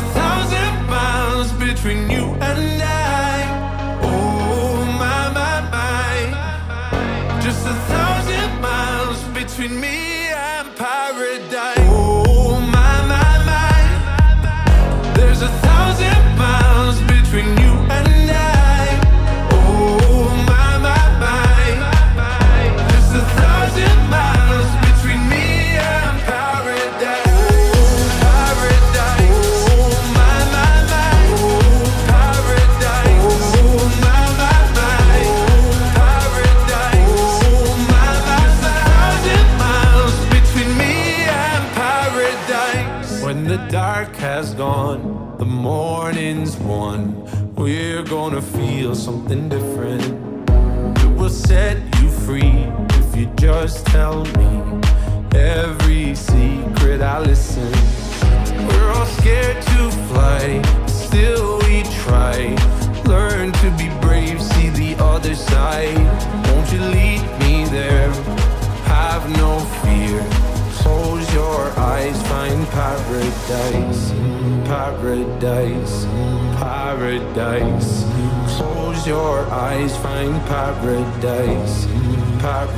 a thousand miles between you and I. Oh my my my, just a thousand miles between me and paradise. in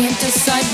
can't decide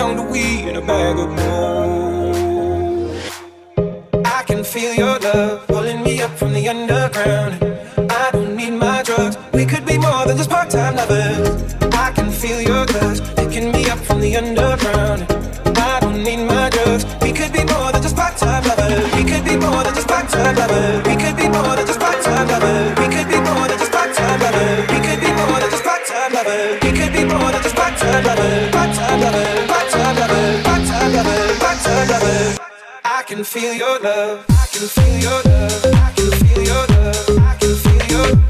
pound of weed and a bag of gold. I can feel your love pulling me up from the underground. I don't need my drugs. We could be more than just part-time lovers. I can feel your touch picking me up from the underground. I don't need my drugs. We could be more than just part-time lovers. We could be more than just part-time lovers. can feel your love. I can feel your love. I can feel your love. I can feel your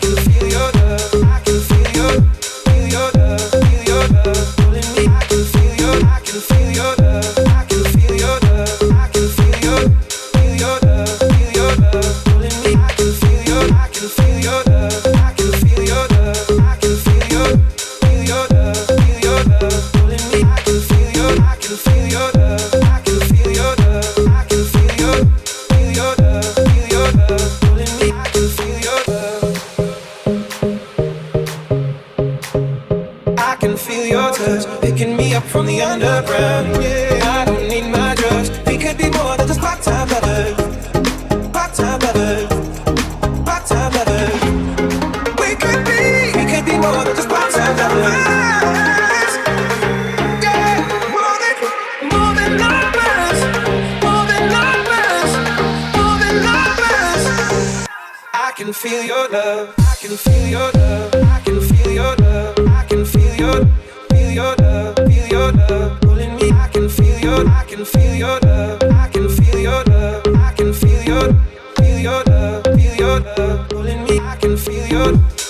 I can feel your love. I can feel your love. I can feel your love. I can feel your feel your love. Feel your love pulling me. I can feel your. I can feel your love. I can feel your love. I can feel your feel your love. Feel your love pulling me. I can feel your.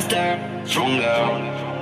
Stronger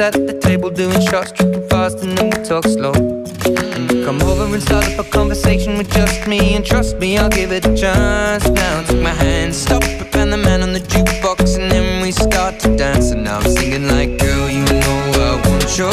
us at the table doing shots, tripping fast, and then we talk slow. Come over and start up a conversation with just me, and trust me, I'll give it a chance. Now take my hand, stop it, and the man on the jukebox, and then we start to dance. And now I'm singing like, girl, you know I want your